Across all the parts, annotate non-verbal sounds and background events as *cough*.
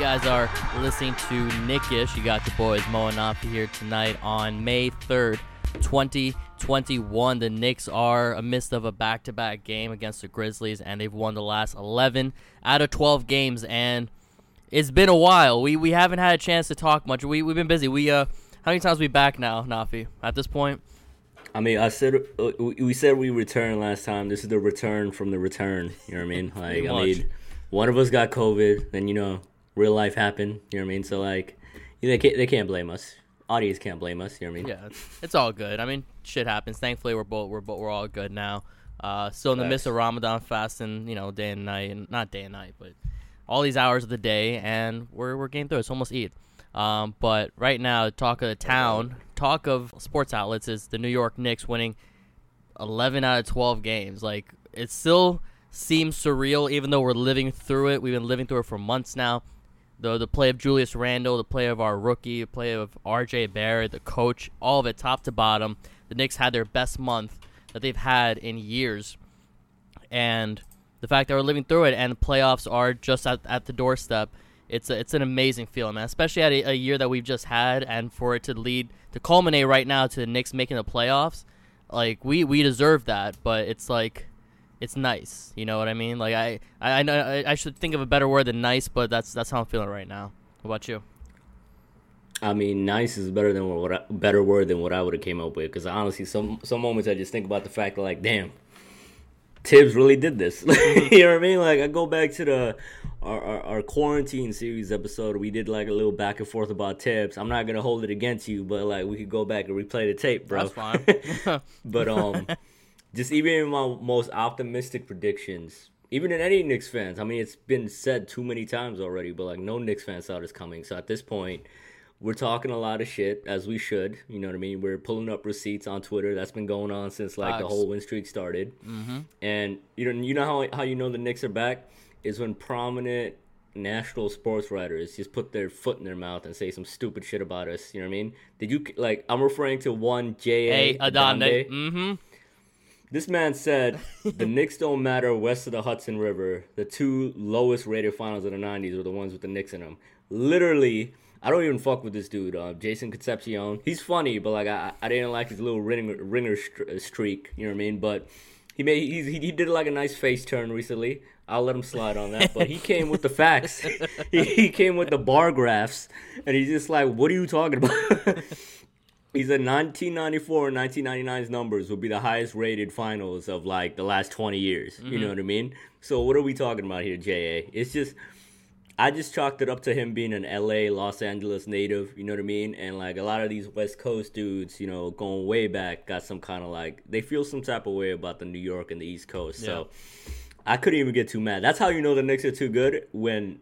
guys are listening to Knickish. You got the boys Mo and here tonight on May 3rd, 2021. The Knicks are amidst of a back-to-back game against the Grizzlies, and they've won the last 11 out of 12 games. And it's been a while. We we haven't had a chance to talk much. We we've been busy. We uh, how many times we back now, Nafi? At this point, I mean, I said uh, we we said we returned last time. This is the return from the return. You know what I mean? *laughs* Like, I mean, one of us got COVID, then you know, real life happened. You know what I mean? So like, you know, they can't they can't blame us. Audience can't blame us. You know what I mean? yeah, it's, it's all good. I mean, shit happens. Thankfully, we're both we're both, we're all good now. Uh, still in the midst of Ramadan fasting, you know, day and night, and not day and night, but all these hours of the day, and we're we're getting through. it. It's almost Eid. Um, but right now, talk of the town, talk of sports outlets is the New York Knicks winning 11 out of 12 games. Like it still seems surreal, even though we're living through it. We've been living through it for months now. The the play of Julius Randle, the play of our rookie, the play of R.J. Barrett, the coach, all of it top to bottom. The Knicks had their best month that they've had in years, and the fact that we're living through it and the playoffs are just at, at the doorstep. It's a, it's an amazing feeling, man. Especially at a, a year that we've just had, and for it to lead to culminate right now to the Knicks making the playoffs, like we we deserve that. But it's like it's nice. You know what I mean? Like I I I know I, I should think of a better word than nice, but that's that's how I'm feeling right now. What about you? I mean, nice is better than what I, better word than what I would have came up with. Because honestly, some some moments I just think about the fact that like, damn, Tibbs really did this. *laughs* you know what I mean? Like I go back to the our, our our quarantine series episode. We did like a little back and forth about Tibbs. I'm not gonna hold it against you, but like we could go back and replay the tape, bro. That's fine. *laughs* but um, *laughs* just even in my most optimistic predictions, even in any Knicks fans, I mean, it's been said too many times already, but like no Knicks fans saw this coming. So at this point, we're talking a lot of shit as we should. You know what I mean? We're pulling up receipts on Twitter. That's been going on since like the whole win streak started. Mm-hmm. And you know, you know how how you know the Knicks are back is when prominent national sports writers just put their foot in their mouth and say some stupid shit about us. You know what I mean? Did you like? I'm referring to one J A Adande. Mm-hmm. This man said the *laughs* Knicks don't matter west of the Hudson River. The two lowest rated finals of the '90s were the ones with the Knicks in them. Literally, I don't even fuck with this dude, uh, Jason Concepcion. He's funny, but like I, I didn't like his little ringer, ringer streak. You know what I mean? But he made he he did like a nice face turn recently. I'll let him slide on that. But he came with the facts. *laughs* he, he came with the bar graphs, and he's just like, "What are you talking about?" *laughs* He said 1994 and 1999's numbers will be the highest rated finals of like the last 20 years. You mm-hmm. know what I mean? So what are we talking about here, JA? It's just I just chalked it up to him being an LA, Los Angeles native, you know what I mean? And like a lot of these West Coast dudes, you know, going way back got some kind of like they feel some type of way about the New York and the East Coast. So I couldn't even get too mad. That's how you know the Knicks are too good when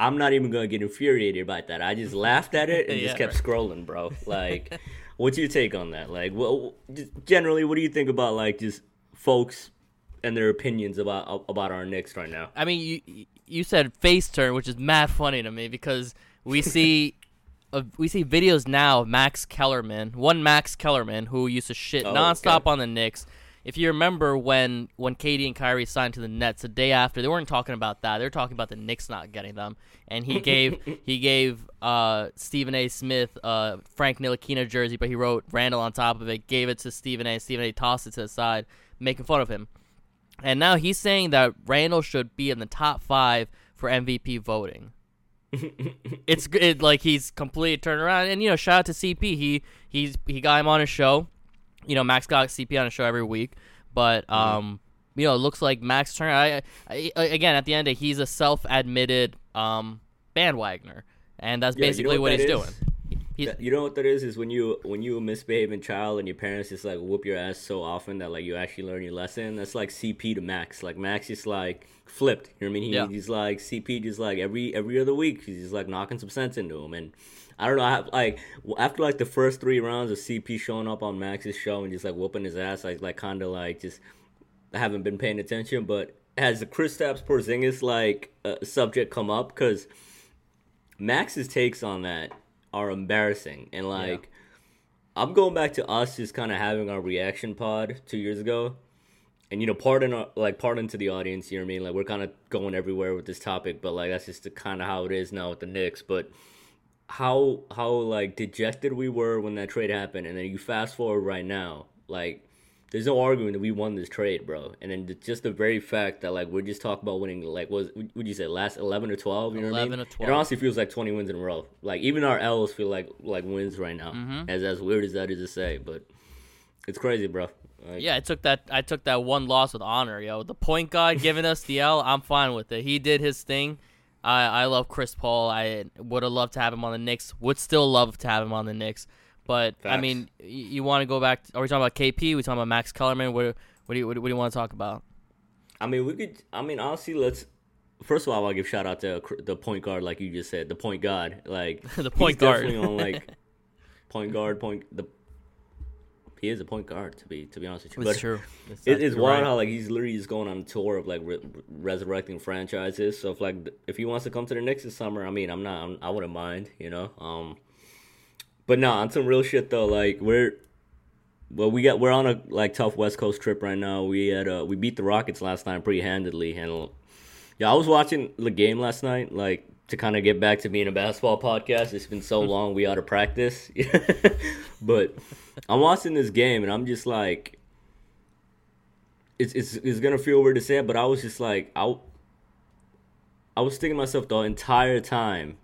I'm not even gonna get infuriated about that. I just laughed at it *laughs* and Yeah, just kept scrolling, bro. *laughs* Like, what's your take on that? Like, well, just generally, what do you think about like just folks and their opinions about about our Knicks right now? I mean, you you said face turn, which is mad funny to me because we *laughs* see uh, we see videos now of Max Kellerman, one Max Kellerman who used to shit Oh, nonstop okay. on the Knicks. If you remember when when KD and Kyrie signed to the Nets the day after, they weren't talking about that. They were talking about the Knicks not getting them. And he gave *laughs* he gave uh, Stephen A. Smith uh, Frank Ntilikina jersey, but he wrote Randle on top of it. Gave it to Stephen A. Stephen A. tossed it to the side, making fun of him. And now he's saying that Randle should be in the top five for MVP voting. *laughs* it's it, like he's completely turned around, and you know, shout out to CP. He he's he got him on his show. You know, Max got CP on a show every week, but um, you know, it looks like Max Turner. I, I, I- again, at the end of he's a self-admitted um bandwagoner, and that's Yeah, you know basically what what, he's is? doing. He's, you know what that is? Is when you when you a misbehaving child and your parents just like whoop your ass so often that like you actually learn your lesson. That's like CP to Max. Like Max just like flipped. You know what I mean? He, Yeah. He's like CP just like every every other week. He's just like knocking some sense into him. And I don't know. I have, like after like the first three rounds of CP showing up on Max's show and just like whooping his ass, like like kind of like just I haven't been paying attention. But has the Chris Kristaps Porzingis like uh, subject come up? Because Max's takes on that are embarrassing and like I'm going back to us just kind of having our reaction pod two years ago, and you know, pardon our, like pardon to the audience. You know what I mean? Like we're kind of going everywhere with this topic, but like that's just the kind of how it is now with the Knicks. But how how like dejected we were when that trade happened, and then you fast forward right now, like there's no arguing that we won this trade, bro. And then the- just the very fact that like we're just talking about winning, like was would you say last eleven or twelve? You know what I 11 mean? or 12. It honestly feels like twenty wins in a row. Like even our L's feel like like wins right now. Mm-hmm. As as weird as that is to say, but it's crazy, bro. Like, yeah, I took that. I took that one loss with honor, yo. The point guard giving us the L, I'm fine with it. He did his thing. I I love Chris Paul. I would have loved to have him on the Knicks. Would still love to have him on the Knicks. But I mean, y- you want to go back? are we talking about KP? We talking about Max Kellerman? What what do you what do you want to talk about? I mean, we could. I mean, honestly, let's. First of all, I'll give shout out to the point guard, like you just said, the point guard. Like *laughs* The point guard. definitely on like *laughs* point guard, point the. He is a point guard to be to be honest with you. It's But true. It's, It, it's wild right. how like he's literally just going on a tour of like re- resurrecting franchises. So if like if he wants to come to the Knicks this summer, I mean, I'm not, I'm, I wouldn't mind, you know. Um, but no, on some real shit though, like we're well, we got we're on a like tough West Coast trip right now. We had uh we beat the Rockets last night pretty handedly, and yeah, I was watching the game last night, like to kind of get back to being a basketball podcast. It's been so mm-hmm. long, we ought to practice. *laughs* but I'm watching this game, and I'm just like, it's it's it's gonna feel weird to say it, but I was just like, I, I was thinking to myself the entire time,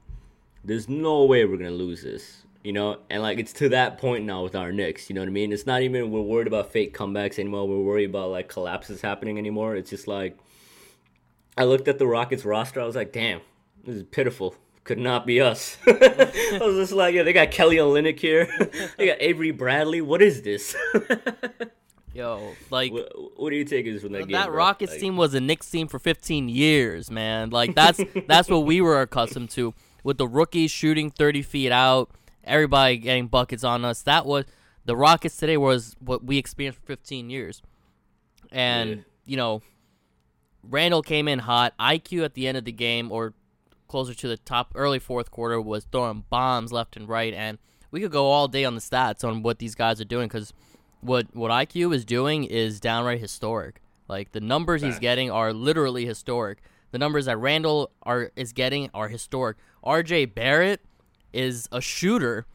there's no way we're gonna lose this. You know, and like it's to that point now with our Knicks. You know what I mean? It's not even we're worried about fake comebacks anymore. We're worried about like collapses happening anymore. It's just like I looked at the Rockets roster. I was like, damn, this is pitiful. Could not be us. *laughs* I was just like, yeah, they got Kelly Olynyk here. *laughs* they got Avery Bradley. What is this? *laughs* Yo, like what, what do you take is from that game? that? Rockets Like, team was a Knicks team for 15 years, man. Like that's that's what we were accustomed to with the rookies shooting 30 feet out, everybody getting buckets on us. That was the Rockets today was what we experienced for 15 years, and Yeah. you know, Randle came in hot. IQ at the end of the game or closer to the top early fourth quarter was throwing bombs left and right, and we could go all day on the stats on what these guys are doing because what what IQ is doing is downright historic. Like the numbers he's getting are literally historic. The numbers that Randle are is getting are historic. RJ Barrett is a shooter.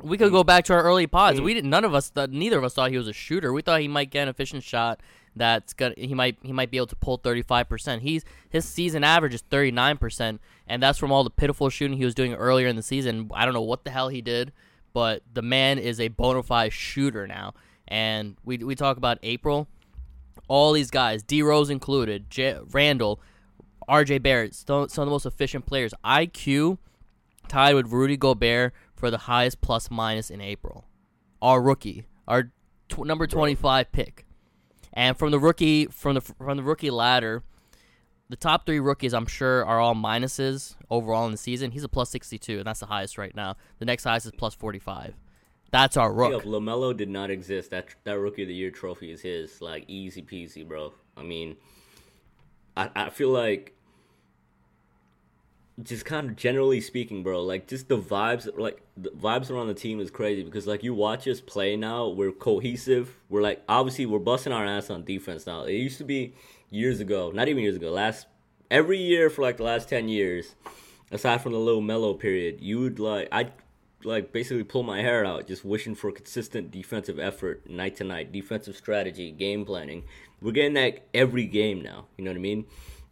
We could mm. go back to our early pods. Mm. We didn't. None of us. Thought, neither of us thought he was a shooter. We thought he might get an efficient shot. That's gonna. He might. He might be able to pull thirty five percent. He's his season average is thirty nine percent, and that's from all the pitiful shooting he was doing earlier in the season. I don't know what the hell he did, but the man is a bona fide shooter now. And we we talk about April. All these guys, D Rose included, J- Randall, RJ Barrett, some some of the most efficient players. IQ tied with Rudy Gobert for the highest plus minus in April. Our rookie, our tw- number 25 pick. And from the rookie from the from the rookie ladder, the top 3 rookies I'm sure are all minuses overall in the season. He's a plus 62 and that's the highest right now. The next highest is plus 45. That's our rook. if Lamelo did not exist, that that Rookie of the Year trophy is his. Like easy peasy, bro. I mean, I I feel like just kind of generally speaking, bro, like just the vibes, like the vibes around the team is crazy because like you watch us play now, we're cohesive. We're like obviously we're busting our ass on defense now. It used to be years ago, not even years ago, last every year for like the last ten years, aside from the little Melo period, you would like I like basically pull my hair out just wishing for consistent defensive effort night to night, defensive strategy, game planning. We're getting that every game now. You know what I mean?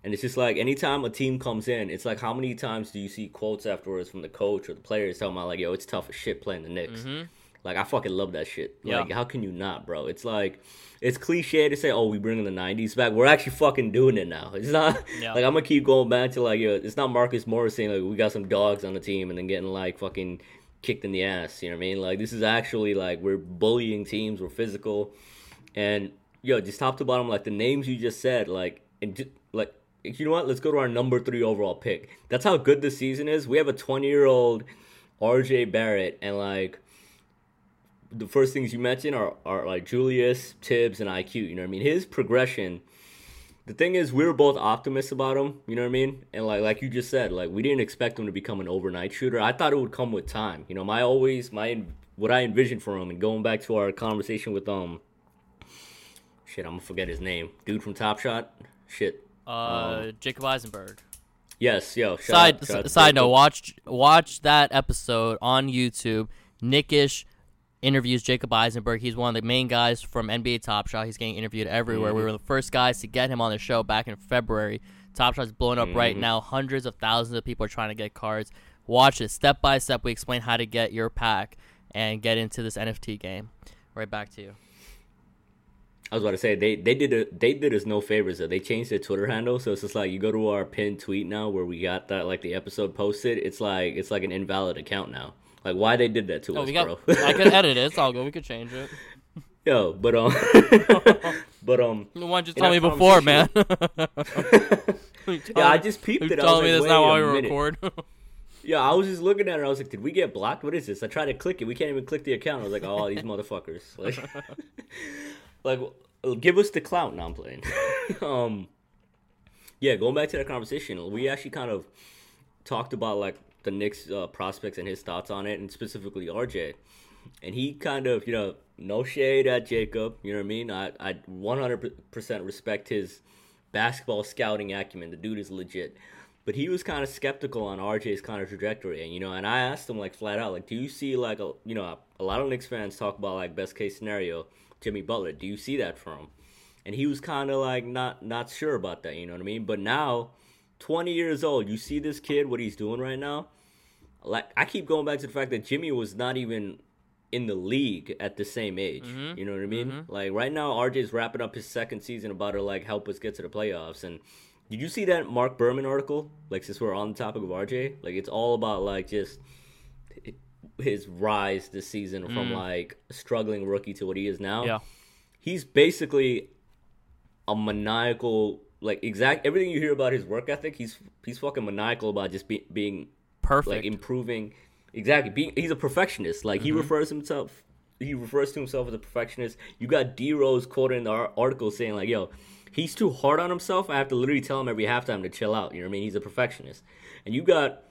And it's just like anytime a team comes in, it's like how many times do you see quotes afterwards from the coach or the players talking about like, yo, it's tough as shit playing the Knicks. Mm-hmm. Like I fucking love that shit. Yeah. Like how can you not, bro? It's like it's cliche to say, oh, we bringing the '90s back. We're actually fucking doing it now. It's not *laughs* Yeah. like I'm gonna keep going back to like, yo, it's not Marcus Morris saying like we got some dogs on the team and then getting like fucking kicked in the ass. You know what I mean? Like this is actually like we're bullying teams, we're physical, and yo, just top to bottom, like the names you just said, like and just, you know what? Let's go to our number three overall pick. That's how good this season is. We have a 20 year old RJ Barrett, and like the first things you mentioned are, are like Julius, Tibbs, and IQ. You know what I mean? His progression. The thing is, we were both optimists about him. You know what I mean? And like like you just said, like we didn't expect him to become an overnight shooter. I thought it would come with time. You know, my always my what I envisioned for him, and going back to our conversation with um, shit, I'm gonna forget his name, dude from Top Shot. Shit. Uh, Jacob Eisenberg. Yes, yo. Side out- out side note, watch watch that episode on YouTube. Knickish interviews Jacob Eisenberg. He's one of the main guys from NBA Top Shot. He's getting interviewed everywhere. Mm-hmm. We were the first guys to get him on the show back in February. Top Shot's blowing up Mm-hmm. right now. Hundreds of thousands of people are trying to get cards. Watch it step by step. We explain how to get your pack and get into this NFT game. Right back to you. I was about to say they they did a, they did us no favors. Though. They changed their Twitter handle, so it's just like you go to our pinned tweet now where we got that like the episode posted. It's like it's like an invalid account now. Like why they did that to Oh, us, we got. bro? *laughs* I could edit it. It's all good. We could change it. *laughs* Yo, but um, *laughs* but um, Why don't you tell me before, man? yeah, I just peeped it. I telling me like, that's not why we record? Yeah, I was just looking at it. I was like, did we get blocked? What is this? I tried to click it. We can't even click the account. I was like, oh, these motherfuckers. Like, like, give us the clout. Now I'm playing. *laughs* um, yeah, going back to that conversation, we actually kind of talked about like the Knicks uh, prospects and his thoughts on it, and specifically RJ. And he kind of, you know, no shade at Jacob. You know what I mean? I I 100% respect his basketball scouting acumen. The dude is legit. But he was kind of skeptical on RJ's kind of trajectory, and you know, and I asked him like flat out, like, do you see like a you know a lot of Knicks fans talk about like best case scenario, Jimmy Butler. Do you see that from him? And he was kind of like not not sure about that. You know what I mean? But now, 20 years old, you see this kid what he's doing right now. Like I keep going back to the fact that Jimmy was not even in the league at the same age. Mm-hmm. You know what I mean? Mm-hmm. Like right now, RJ's wrapping up his second season about to like help us get to the playoffs. And did you see that Marc Berman article? Like since we're on the topic of RJ, like it's all about like just his rise this season from mm. like struggling rookie to what he is now. yeah. He's basically a maniacal like exact everything you hear about his work ethic. He's he's fucking maniacal about just be, being Perfect. like improving. Exactly. Being he's a perfectionist. Like he mm-hmm. refers himself he refers to himself as a perfectionist. You got d rose quoted in the article saying like yo he's too hard on himself. I have to literally tell him every halftime to chill out. You know what i mean? He's a perfectionist. And you got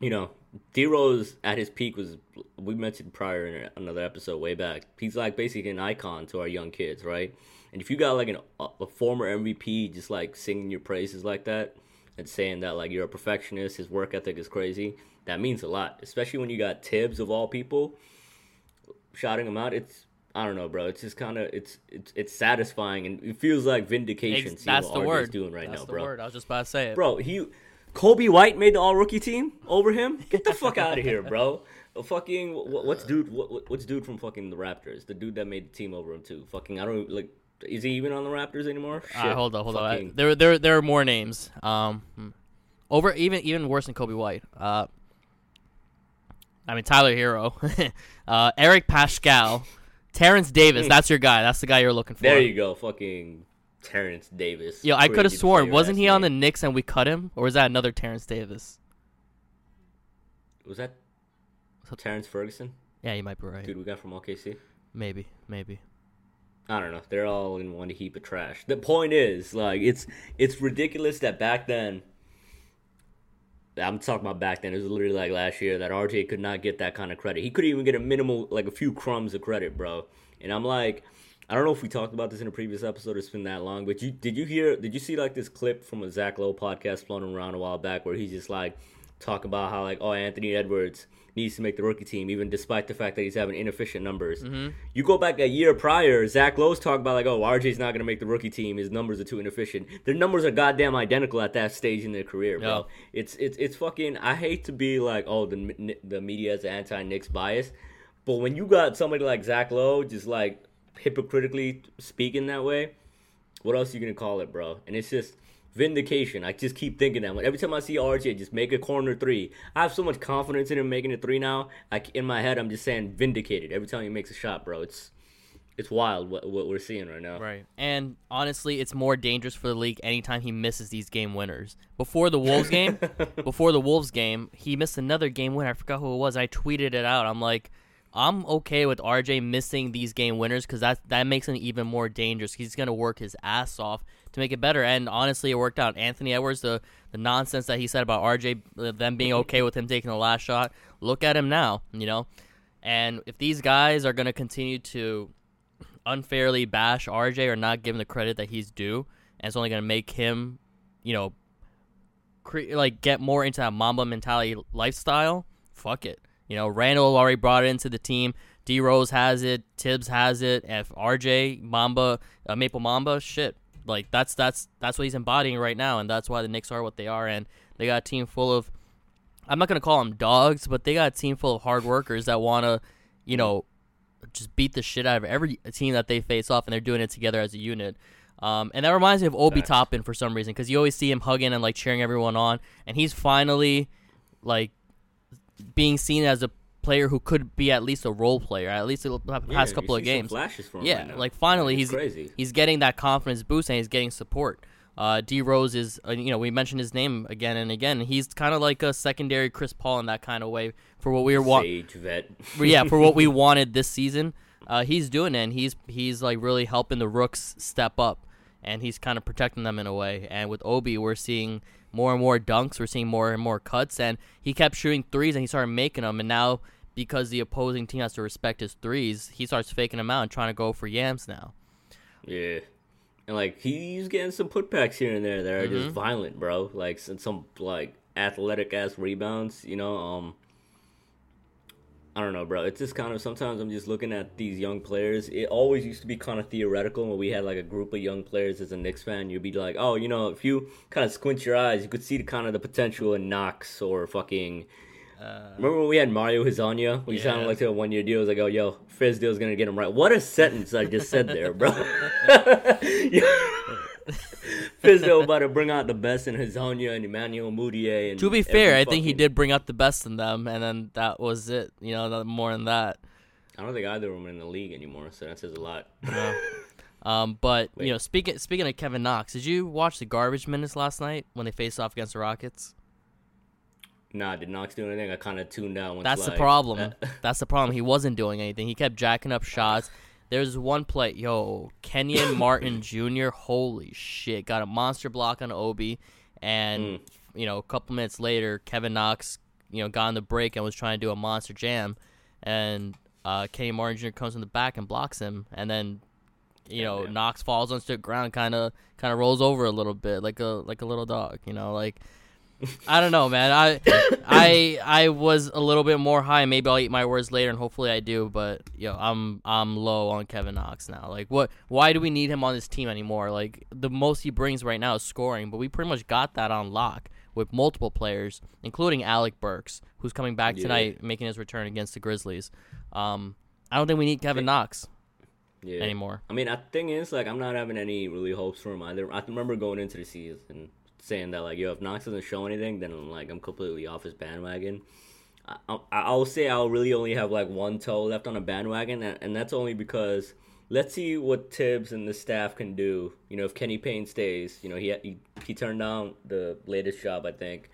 you know d rose at his peak was we mentioned prior in another episode way back he's like basically an icon to our young kids right and if you got like an, a, former mvp just like singing your praises like that and saying that like you're a perfectionist, his work ethic is crazy. That means a lot, especially when you got Tibbs of all people shouting him out. It's I don't know, bro. It's just kind of it's it's it's satisfying and it feels like vindication. Ex- that's what the word. doing right that's now, the bro. word. I was just about to say it. Bro, he Coby White made the All Rookie team over him. *laughs* Get the fuck out of here, bro. *laughs* A fucking what, what's dude? What, what's dude from fucking the Raptors? The dude that made the team over him too. Fucking I don't like. Is he even on the Raptors anymore? Shit. hold on, hold on. I- There, there, there are more names. Um, hmm. over even even worse than Coby White. Uh, I mean Tyler Herro, *laughs* uh, Eric Paschall, Terence Davis. That's your guy. That's the guy you're looking for. There you go, fucking Terence Davis. Yo, I could have sworn wasn't he on the name. Knicks and we cut him, or was that another Terence Davis? Was that Terrance Ferguson? Yeah, you might be right. Dude, we got from OKC. Maybe, maybe. I don't know. They're all in one heap of trash. The point is, like, it's it's ridiculous that back then. I'm talking about back then. It was literally like last year that RJ could not get that kind of credit. He couldn't even get a minimal, like a few crumbs of credit, bro. And I'm like, I don't know if we talked about this in a previous episode. Or it's been that long, but you did you hear? Did you see like this clip from a Zach Lowe podcast floating around a while back where he's just like talking about how like, oh, Anthony Edwards needs to make the rookie team, even despite the fact that he's having inefficient numbers. Mm-hmm. You go back a year prior, Zach Lowe's talking about like, oh, RJ's not gonna make the rookie team. His numbers are too inefficient. Their numbers are goddamn identical at that stage in their career, bro. It's it's it's fucking. I hate to be like, oh, the the media has anti Knicks bias, but when you got somebody like Zach Lowe just like hypocritically speaking that way, what else are you gonna call it, bro? And it's just vindication. I just keep thinking that. Every time I see RJ just make a corner three, I have so much confidence in him making a three now. Like in my head, I'm just saying vindicated every time he makes a shot, bro. It's it's wild what, what we're seeing right now. Right. And honestly, it's more dangerous for the league anytime he misses these game winners. Before the Wolves game, *laughs* before the Wolves game, he missed another game winner. I forgot who it was. I tweeted it out. I'm like, I'm okay with RJ missing these game winners because that that makes him even more dangerous. He's gonna work his ass off to make it better. And honestly, it worked out. Anthony Edwards, the the nonsense that he said about RJ, uh, them being okay with him taking the last shot. Look at him now, you know. And if these guys are gonna continue to unfairly bash RJ or not give him the credit that he's due, and it's only gonna make him, you know, cre- like get more into that Mamba mentality lifestyle. Fuck it. You know, Randle already brought it into the team. D Rose has it. Tibbs has it. If RJ Mamba, uh, Maple Mamba, shit, like that's that's that's what he's embodying right now, and that's why the Knicks are what they are, and they got a team full of. I'm not gonna call them dogs, but they got a team full of hard workers that want to, you know, just beat the shit out of every team that they face off, and they're doing it together as a unit. Um, and that reminds me of Obi Facts. Toppin for some reason because you always see him hugging and like cheering everyone on, and he's finally like being seen as a player who could be at least a role player, at least the past Yeah, couple of games. flashes from Yeah, right like finally he's crazy. he's getting that confidence boost and he's getting support. Uh, D Rose is, uh, you know, we mentioned his name again and again. He's kind of like a secondary Chris Paul in that kind of way for what we were wa- Sage vet. for- yeah, for what we *laughs* wanted this season. Uh, he's doing it, and he's he's like really helping the rooks step up, and he's kind of protecting them in a way. And with Obi, we're seeing more and more dunks, we're seeing more and more cuts, and he kept shooting threes, and he started making them, and now because the opposing team has to respect his threes, he starts faking them out and trying to go for yams now. Yeah. And like he's getting some putbacks here and there that are Mm-hmm. just violent, bro. Like some, some like athletic ass rebounds, you know. Um, I don't know, bro. It's just kind of sometimes I'm just looking at these young players. It always used to be kind of theoretical when we had like a group of young players as a Knicks fan. You'd be like, oh, you know, if you kind of squint your eyes, you could see the kind of the potential in Knox or fucking. Remember when we had Mario Hezonja? We sounded Uh, like to a one year deal. It was like, oh, yo, Fizdale's gonna get him right. What a sentence I just said there, bro. *laughs* *laughs* Fizdale about to bring out the best in Hezonja and Emmanuel Mudiay. And To be fair, I think he did bring out the best in them, and then that was it. You know, more than that. I don't think either of them are in the league anymore, so that says a lot. Yeah. *laughs* Um, but Wait. you know, speaking speaking of Kevin Knox, did you watch the garbage minutes last night when they faced off against the Rockets? nah, did Knox do anything? I kind of tuned out. Once, That's the problem. uh, *laughs* That's the problem. He wasn't doing anything. He kept jacking up shots. There's one play, yo, Kenyon *coughs* Martin Jr. Holy shit, got a monster block on Obi, and Mm. you know, a couple minutes later, Kevin Knox, you know, got on the break and was trying to do a monster jam, and uh, Kenyon Martin Jr. comes in the back and blocks him, and then you know. Knox falls onto the ground, kind of, kind of rolls over a little bit, like a like a little dog, you know, like. I don't know, man. I, *coughs* I, I was a little bit more high. Maybe I'll eat my words later, and hopefully I do. But yo, I'm, I'm low on Kevin Knox now. Like, what? Why do we need him on this team anymore? Like, the most he brings right now is scoring, but we pretty much got that on lock with multiple players, including Alec Burks, who's coming back Yeah. tonight, making his return against the Grizzlies. Um, I don't think we need Kevin Knox yeah. anymore. I mean, the thing is, like, I'm not having any really hopes for him either. I remember going into the season saying that, like, yo, if Knox doesn't show anything, then I'm like, I'm completely off his bandwagon. I, I, I'll say I'll really only have like one toe left on a bandwagon, and, and that's only because let's see what Tibbs and the staff can do. You know, if Kenny Payne stays, you know, he he, he turned down the latest job, I think,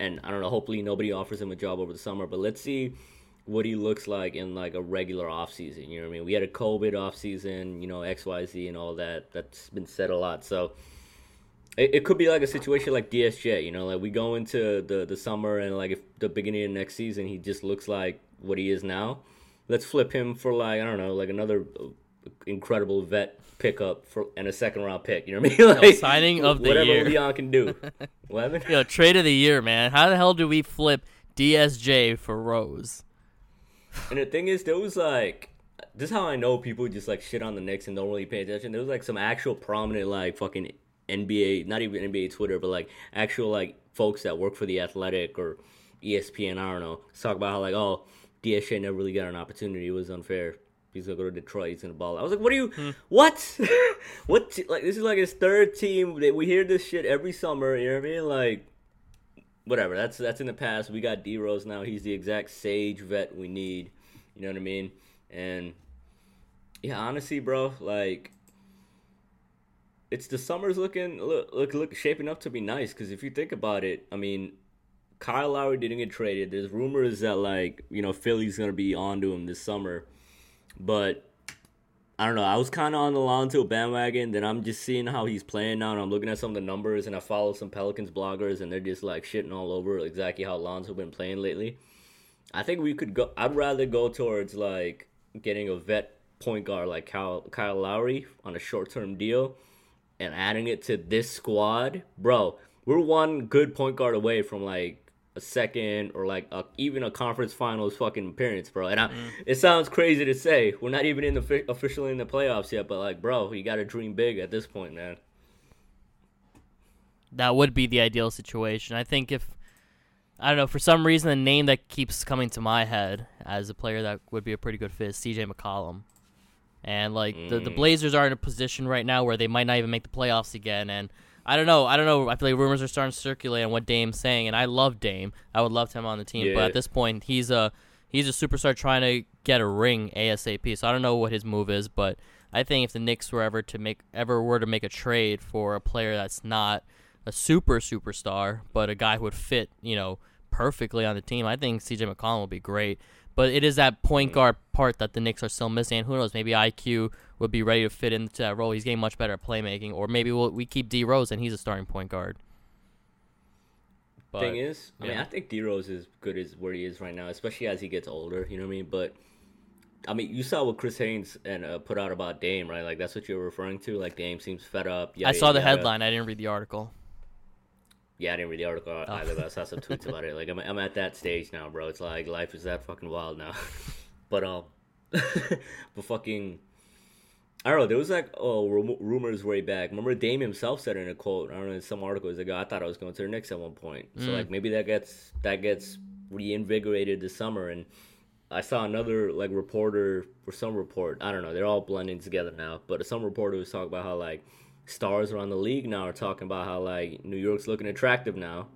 and I don't know. Hopefully, nobody offers him a job over the summer, but let's see what he looks like in like a regular off season. You know what I mean? We had a COVID off season, you know, X Y Z and all that. That's been said a lot. So it, it could be like a situation like DSJ. You know, like we go into the the summer and like if the beginning of next season he just looks like what he is now. Let's flip him for like I don't know, like another uh, incredible vet pickup for and a second round pick. You know what I mean? *laughs* Like, signing of the whatever year. Leon can do. *laughs* Yo, trade of the year, man. How the hell do we flip DSJ for Rose? And the thing is, there was like, this is how I know people just like shit on the Knicks and don't really pay attention. There was like some actual prominent like fucking NBA, not even NBA Twitter, but like actual like folks that work for the Athletic or ESPN. I don't know. Talk about how like oh DSJ never really got an opportunity. It was unfair. He's gonna go to Detroit. He's gonna ball. I was like, what are you? Hmm. What? *laughs* what? t- Like this is like his third team. That we hear this shit every summer. You know what I mean? Like, whatever. That's that's in the past. We got D Rose now. He's the exact sage vet we need. You know what I mean? And yeah, honestly, bro, like it's the summer's looking look look, look shaping up to be nice because if you think about it, I mean, Kyle Lowry didn't get traded. There's rumors that like you know Philly's gonna be onto him this summer, but I don't know. I was kind of on the Lonzo bandwagon. Then I'm just seeing how he's playing now, and I'm looking at some of the numbers, and I follow some Pelicans bloggers, and they're just like shitting all over exactly how Lonzo been playing lately. I think we could go. I'd rather go towards like getting a vet point guard like Kyle, Kyle Lowry on a short term deal and adding it to this squad, bro. We're one good point guard away from like a second or like a, even a conference finals fucking appearance, bro. And I, mm. it sounds crazy to say we're not even in the officially in the playoffs yet, but like, bro, you got to dream big at this point, man. that would be the ideal situation. I think if I don't know for some reason the name that keeps coming to my head as a player that would be a pretty good fit is CJ McCollum. And like the, the Mm. Blazers are in a position right now where they might not even make the playoffs again and I don't know. I don't know. I feel like rumors are starting to circulate on what Dame's saying, and I love Dame. I would love him on the team, but at this point, he's a he's a superstar trying to get a ring ASAP. So I don't know what his move is, but I think if the Knicks were ever to make ever were to make a trade for a player that's not a super superstar, but a guy who would fit, you know, perfectly on the team, I think CJ McCollum would be great. But it is that point guard part that the Knicks are still missing. And who knows? Maybe IQ would be ready to fit into that role. He's getting much better at playmaking, or maybe we'll, we keep D Rose and he's a starting point guard. But, Thing is, I mean. I think D Rose is good as where he is right now, especially as he gets older. You know what I mean? But I mean, you saw what Chris Haynes and uh, put out about Dame, right? Like that's what you're referring to. Like Dame seems fed up. I yada, saw the yada. headline. I didn't read the article. Yeah, I didn't read the article Oh. either, but I saw some tweets about it. *laughs* Like I'm, I'm at that stage now, bro. It's like life is that fucking wild now. *laughs* but um, *laughs* but fucking, I don't know. There was like oh rum- rumors way back. Remember Dame himself said in a quote. I don't know in some articles like I thought I was going to the Knicks at one point. So Mm. like maybe that gets that gets reinvigorated this summer and. I saw another like reporter or some report. I don't know. They're all blending together now. But some reporter was talking about how like stars around the league now are talking about how like New York's looking attractive now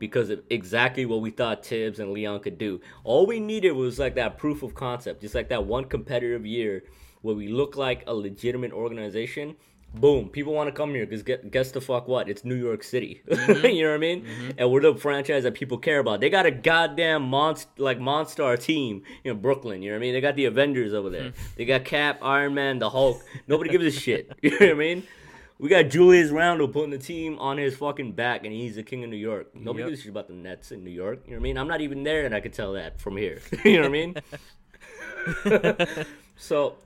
because of exactly what we thought Tibbs and Leon could do. All we needed was like that proof of concept, just like that one competitive year where we look like a legitimate organization. Boom, people want to come here because guess the fuck what? It's New York City. *laughs* Mm-hmm. you know what I mean? Mm-hmm. And we're the franchise that people care about. They got a goddamn monst like Monstar team in Brooklyn. You know what I mean? They got the Avengers over there. Hmm. they got Cap, Iron Man, the Hulk. Nobody gives a shit. *laughs* You know what I mean? We got Julius Randle putting the team on his fucking back, and he's the king of New York. Nobody Yep. gives a shit about the Nets in New York. You know what I mean? I'm not even there, and I can tell that from here. *laughs* you know what I mean? *laughs* so,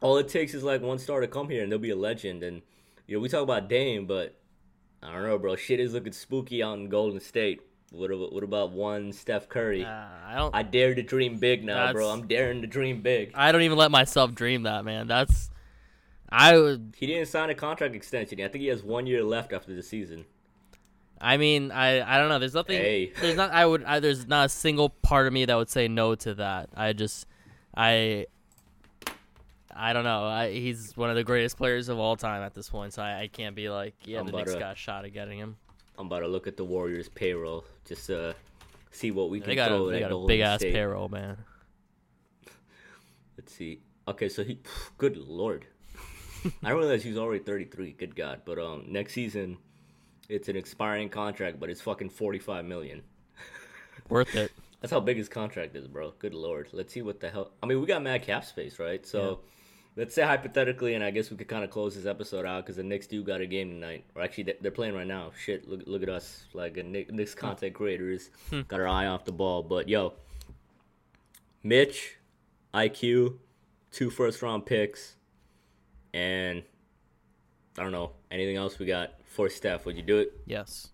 all it takes is like one star to come here, and they'll be a legend. And you know, we talk about Dame, but I don't know, bro. Shit is looking spooky out in Golden State. What about, what about one Steph Curry? Uh, I don't. I dare to dream big now, bro. I'm daring to dream big. I don't even let myself dream that, man. That's I would. He didn't sign a contract extension. I think he has one year left after the season. I mean, I I don't know. There's nothing. Hey. There's not. I would. I, there's not a single part of me that would say no to that. I just, I. I don't know. I, he's one of the greatest players of all time at this point, so I, I can't be like, yeah, I'm the Knicks to- got a shot at getting him. I'm about to look at the Warriors payroll just to see what we can They got throw a, they got a big ass State. payroll, man. *laughs* Let's see. Okay, so he, *sighs* good lord, I realize he's already 33. Good God, but um, next season, it's an expiring contract, but it's fucking 45 million. *laughs* Worth it. That's how big his contract is, bro. Good lord. Let's see what the hell. I mean, we got mad cap space, right? So, let's say hypothetically, and I guess we could kind of close this episode out because the Knicks do got a game tonight, or actually they- they're playing right now. Shit, look look at us, like a Knick- Knicks content creators, got our eye off the ball. But yo, Mitch, IQ, two first round picks, and I don't know anything else we got for Steph. Would you do it? Yes.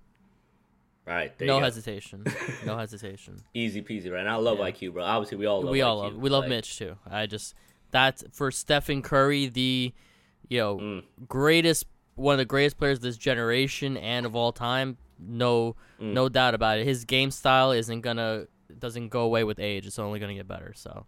All right, there No hesitation. *laughs* No hesitation. Easy peasy, right? And I love Yeah. IQ, bro. Obviously, we all love we all IQ, love we love like, Mitch too. I just that's for Stephen Curry, the you know Mm. greatest one of the greatest players of this generation and of all time. No, Mm. no doubt about it. His game style isn't gonna doesn't go away with age. It's only gonna get better. So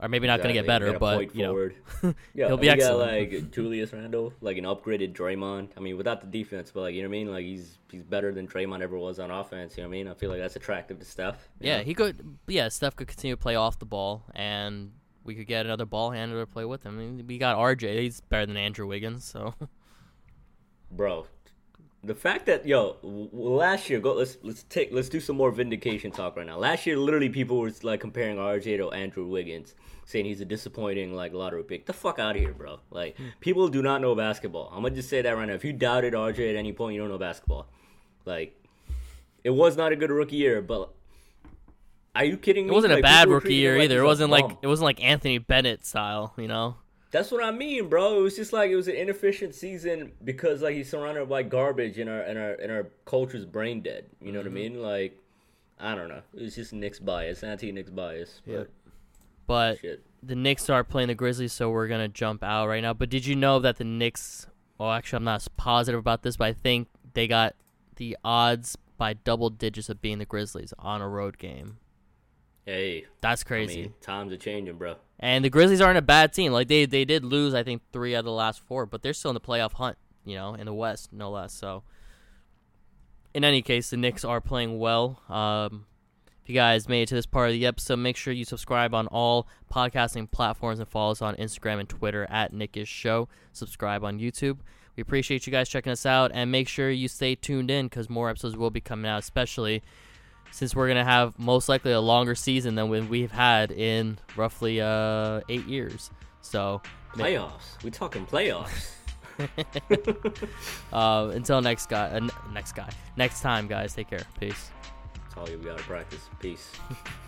or maybe not going to get better, but you know, *laughs* yeah, he'll be we excellent. Got, like Julius Randle, like an upgraded Draymond. I mean, without the defense, but like you know what I mean. Like he's he's better than Draymond ever was on offense. You know what I mean? I feel like that's attractive to Steph. yeah, know? he could. Yeah, Steph could continue to play off the ball, and we could get another ball handler to play with him. I mean, we got RJ. He's better than Andrew Wiggins, so *laughs* bro. The fact that yo last year go let's let's take let's do some more vindication talk right now. Last year, literally people were like comparing RJ to Andrew Wiggins, saying he's a disappointing like lottery pick. The fuck out of here, bro. Like hmm. people do not know basketball. I'm gonna just say that right now. If you doubted RJ at any point, you don't know basketball. Like it was not a good rookie year, but are you kidding me? it wasn't a bad rookie year like either. It wasn't like bum. it wasn't like Anthony Bennett style, you know. That's what I mean, bro. It was just like it was an inefficient season because like he's surrounded by garbage and our and our and our culture's brain dead. You know what I mm-hmm. mean? Like I don't know. It was just Knicks bias, anti Knicks bias. But Yep. But shit. the Knicks are playing the Grizzlies, so we're gonna jump out right now. But did you know that the Knicks? Well, actually, I'm not as positive about this, but I think they got the odds by double digits of being the Grizzlies on a road game. Hey, That's I crazy. mean, times are changing, bro. And the Grizzlies aren't a bad team. Like they they did lose, I think three out of the last four, but they're still in the playoff hunt. You know, in the West, no less. So, in any case, the Knicks are playing well. Um, if you guys made it to this part of the episode, make sure you subscribe on all podcasting platforms and follow us on Instagram and Twitter at Knickish Show. Subscribe on YouTube. We appreciate you guys checking us out, and make sure you stay tuned in because more episodes will be coming out, especially since we're gonna have most likely a longer season than when we've had in roughly uh, eight years. So, Playoffs. We talking playoffs. *laughs* *laughs* uh, until next guy, uh, next guy, next time, guys. Take care. Peace. That's all you gotta practice. Peace. *laughs*